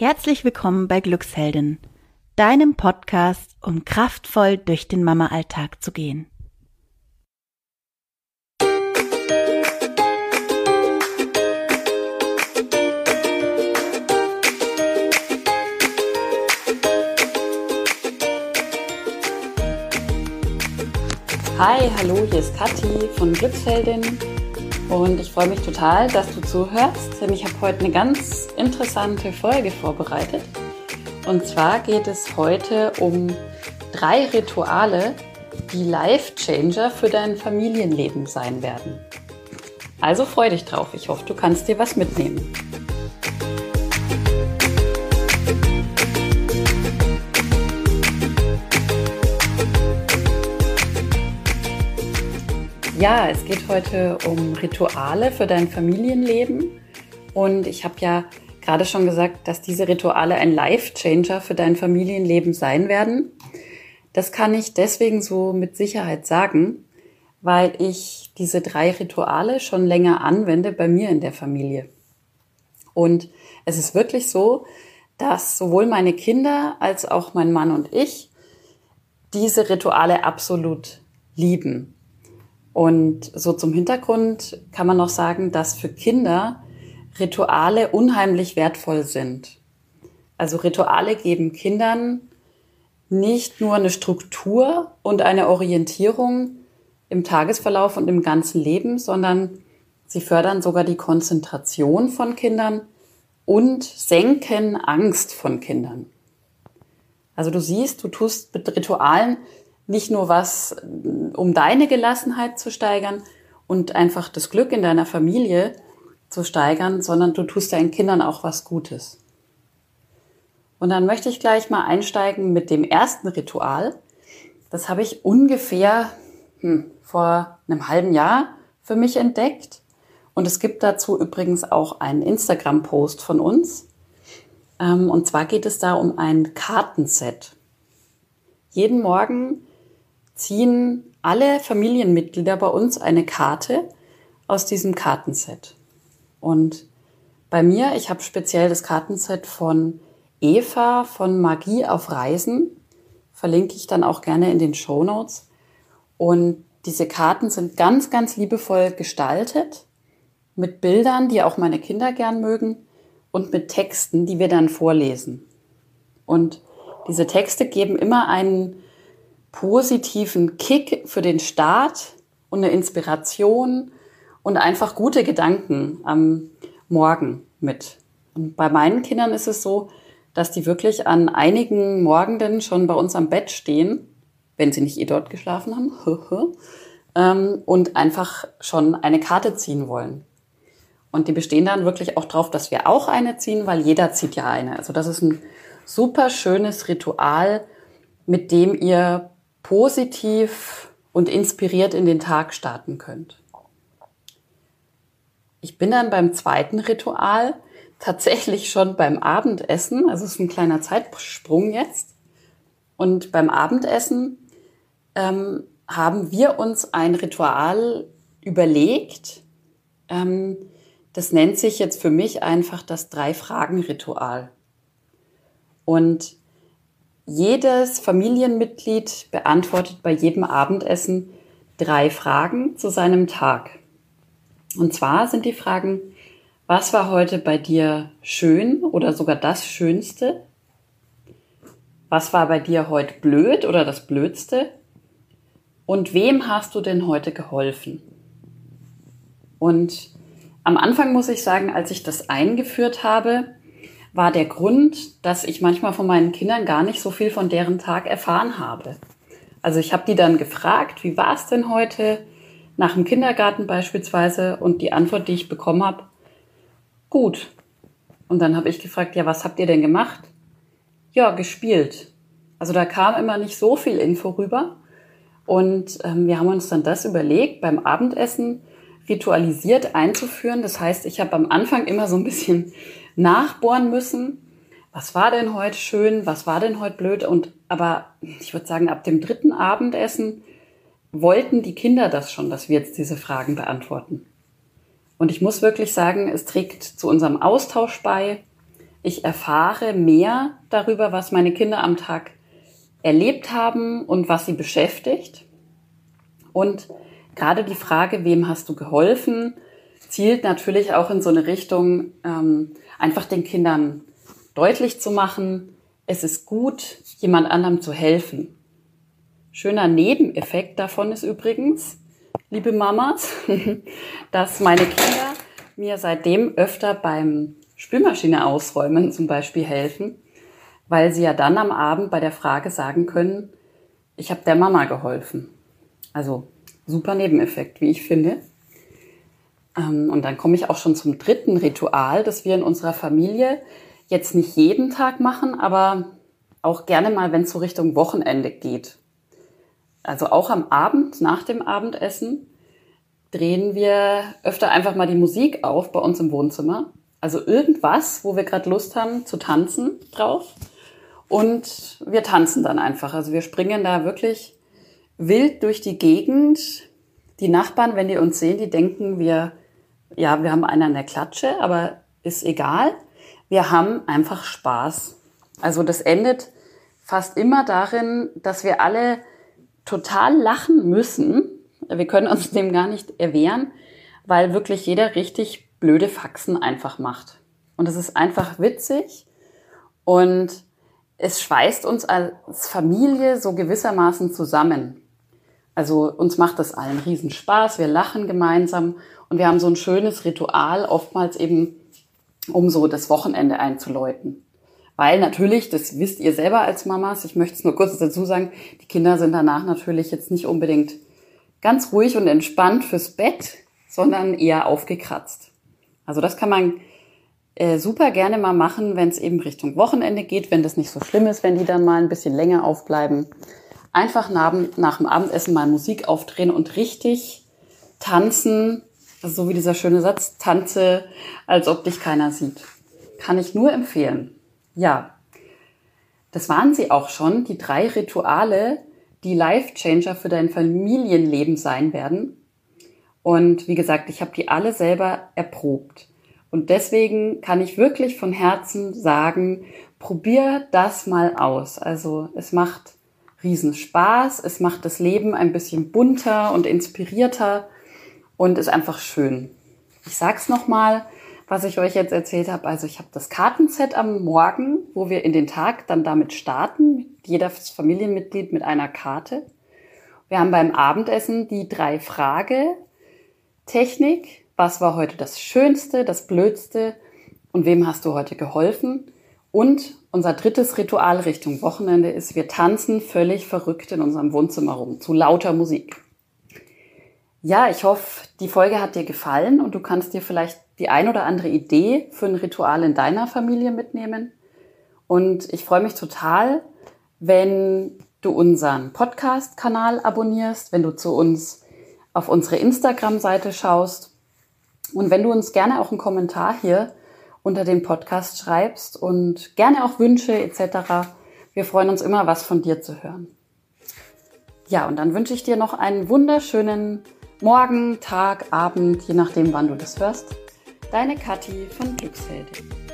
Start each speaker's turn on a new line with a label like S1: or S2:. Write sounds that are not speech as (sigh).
S1: Herzlich willkommen bei Glücksheldin, deinem Podcast, um kraftvoll durch den Mama-Alltag zu gehen.
S2: Hi, hallo, hier ist Kathi von Glücksheldin und ich freue mich total, dass du zuhörst, denn ich habe heute eine ganz interessante Folge vorbereitet. Und zwar geht es heute um drei Rituale, die Life-Changer für dein Familienleben sein werden. Also freu dich drauf. Ich hoffe, du kannst dir was mitnehmen. Ja, es geht heute um Rituale für dein Familienleben. Und ich habe ja gerade schon gesagt, dass diese Rituale ein Life-Changer für dein Familienleben sein werden. Das kann ich deswegen so mit Sicherheit sagen, weil ich diese drei Rituale schon länger anwende bei mir in der Familie. Und es ist wirklich so, dass sowohl meine Kinder als auch mein Mann und ich diese Rituale absolut lieben. Und so zum Hintergrund kann man noch sagen, dass für Kinder Rituale unheimlich wertvoll sind. Also Rituale geben Kindern nicht nur eine Struktur und eine Orientierung im Tagesverlauf und im ganzen Leben, sondern sie fördern sogar die Konzentration von Kindern und senken Angst von Kindern. Also du siehst, du tust mit Ritualen nicht nur was, um deine Gelassenheit zu steigern und einfach das Glück in deiner Familie zu steigern, sondern du tust deinen Kindern auch was Gutes. Und dann möchte ich gleich mal einsteigen mit dem ersten Ritual. Das habe ich ungefähr hm, vor einem halben Jahr für mich entdeckt. Und es gibt dazu übrigens auch einen Instagram-Post von uns. Ähm, und zwar geht es da um ein Kartenset. Jeden Morgen ziehen alle Familienmitglieder bei uns eine Karte aus diesem Kartenset. Und bei mir, ich habe speziell das Kartenset von Eva von Magie auf Reisen, verlinke ich dann auch gerne in den Show Notes. Und diese Karten sind ganz, ganz liebevoll gestaltet, mit Bildern, die auch meine Kinder gern mögen, und mit Texten, die wir dann vorlesen. Und diese Texte geben immer einen positiven Kick für den Start und eine Inspiration und einfach gute Gedanken am Morgen mit. Und bei meinen Kindern ist es so, dass die wirklich an einigen Morgenden schon bei uns am Bett stehen, wenn sie nicht eh dort geschlafen haben, (laughs) ähm, und einfach schon eine Karte ziehen wollen. Und die bestehen dann wirklich auch darauf, dass wir auch eine ziehen, weil jeder zieht ja eine. Also das ist ein super schönes Ritual, mit dem ihr positiv und inspiriert in den Tag starten könnt. Ich bin dann beim zweiten Ritual tatsächlich schon beim Abendessen, also es ist ein kleiner Zeitsprung jetzt. Und beim Abendessen ähm, haben wir uns ein Ritual überlegt. Ähm, das nennt sich jetzt für mich einfach das Drei-Fragen-Ritual. Und jedes Familienmitglied beantwortet bei jedem Abendessen drei Fragen zu seinem Tag. Und zwar sind die Fragen, was war heute bei dir schön oder sogar das Schönste? Was war bei dir heute blöd oder das Blödste? Und wem hast du denn heute geholfen? Und am Anfang muss ich sagen, als ich das eingeführt habe, war der Grund, dass ich manchmal von meinen Kindern gar nicht so viel von deren Tag erfahren habe. Also ich habe die dann gefragt, wie war es denn heute nach dem Kindergarten beispielsweise und die Antwort, die ich bekommen habe, gut. Und dann habe ich gefragt, ja, was habt ihr denn gemacht? Ja, gespielt. Also da kam immer nicht so viel Info rüber. Und ähm, wir haben uns dann das überlegt, beim Abendessen ritualisiert einzuführen. Das heißt, ich habe am Anfang immer so ein bisschen nachbohren müssen. Was war denn heute schön? Was war denn heute blöd? Und aber ich würde sagen, ab dem dritten Abendessen wollten die Kinder das schon, dass wir jetzt diese Fragen beantworten. Und ich muss wirklich sagen, es trägt zu unserem Austausch bei. Ich erfahre mehr darüber, was meine Kinder am Tag erlebt haben und was sie beschäftigt. Und gerade die Frage, wem hast du geholfen, zielt natürlich auch in so eine Richtung, ähm, einfach den Kindern deutlich zu machen, es ist gut, jemand anderem zu helfen. Schöner Nebeneffekt davon ist übrigens, liebe Mamas, (laughs) dass meine Kinder mir seitdem öfter beim Spülmaschine ausräumen zum Beispiel helfen, weil sie ja dann am Abend bei der Frage sagen können, ich habe der Mama geholfen. Also super Nebeneffekt, wie ich finde. Ähm, und dann komme ich auch schon zum dritten Ritual, das wir in unserer Familie jetzt nicht jeden Tag machen, aber auch gerne mal, wenn es so Richtung Wochenende geht. Also auch am Abend, nach dem Abendessen, drehen wir öfter einfach mal die Musik auf bei uns im Wohnzimmer. Also irgendwas, wo wir gerade Lust haben zu tanzen drauf. Und wir tanzen dann einfach. Also wir springen da wirklich wild durch die Gegend. Die Nachbarn, wenn die uns sehen, die denken, wir, ja, wir haben einen an der Klatsche, aber ist egal. Wir haben einfach Spaß. Also das endet fast immer darin, dass wir alle total lachen müssen. Wir können uns dem gar nicht erwehren, weil wirklich jeder richtig blöde Faxen einfach macht. Und es ist einfach witzig und es schweißt uns als Familie so gewissermaßen zusammen. Also uns macht das allen riesen Spaß, wir lachen gemeinsam und wir haben so ein schönes Ritual, oftmals eben, um so das Wochenende einzuläuten. Weil natürlich, das wisst ihr selber als Mamas, ich möchte es nur kurz dazu sagen, die Kinder sind danach natürlich jetzt nicht unbedingt ganz ruhig und entspannt fürs Bett, sondern eher aufgekratzt. Also das kann man äh, super gerne mal machen, wenn es eben Richtung Wochenende geht, wenn das nicht so schlimm ist, wenn die dann mal ein bisschen länger aufbleiben. Einfach nach, nach dem Abendessen mal Musik aufdrehen und richtig tanzen. So wie dieser schöne Satz, tanze, als ob dich keiner sieht. Kann ich nur empfehlen. Ja, das waren sie auch schon, die drei Rituale, die Life-Changer für dein Familienleben sein werden. Und wie gesagt, ich habe die alle selber erprobt. Und deswegen kann ich wirklich von Herzen sagen, probier das mal aus. Also es macht riesen Spaß, es macht das Leben ein bisschen bunter und inspirierter und ist einfach schön. Ich sag's nochmal, was ich euch jetzt erzählt habe. Also ich habe das Kartenset am Morgen, wo wir in den Tag dann damit starten, jeder Familienmitglied mit einer Karte. Wir haben beim Abendessen die drei Frage Technik. Was war heute das Schönste, das Blödste und wem hast du heute geholfen? Und unser drittes Ritual Richtung Wochenende ist, wir tanzen völlig verrückt in unserem Wohnzimmer rum zu lauter Musik. Ja, ich hoffe, die Folge hat dir gefallen und du kannst dir vielleicht die ein oder andere Idee für ein Ritual in deiner Familie mitnehmen. Und ich freue mich total, wenn du unseren Podcast-Kanal abonnierst, wenn du zu uns auf unsere Instagram-Seite schaust und wenn du uns gerne auch einen Kommentar hier unter den Podcast schreibst und gerne auch Wünsche etc. Wir freuen uns immer, was von dir zu hören. Ja, und dann wünsche ich dir noch einen wunderschönen Morgen, Tag, Abend, je nachdem, wann du das hörst. Deine Kathi von Glücksheldin.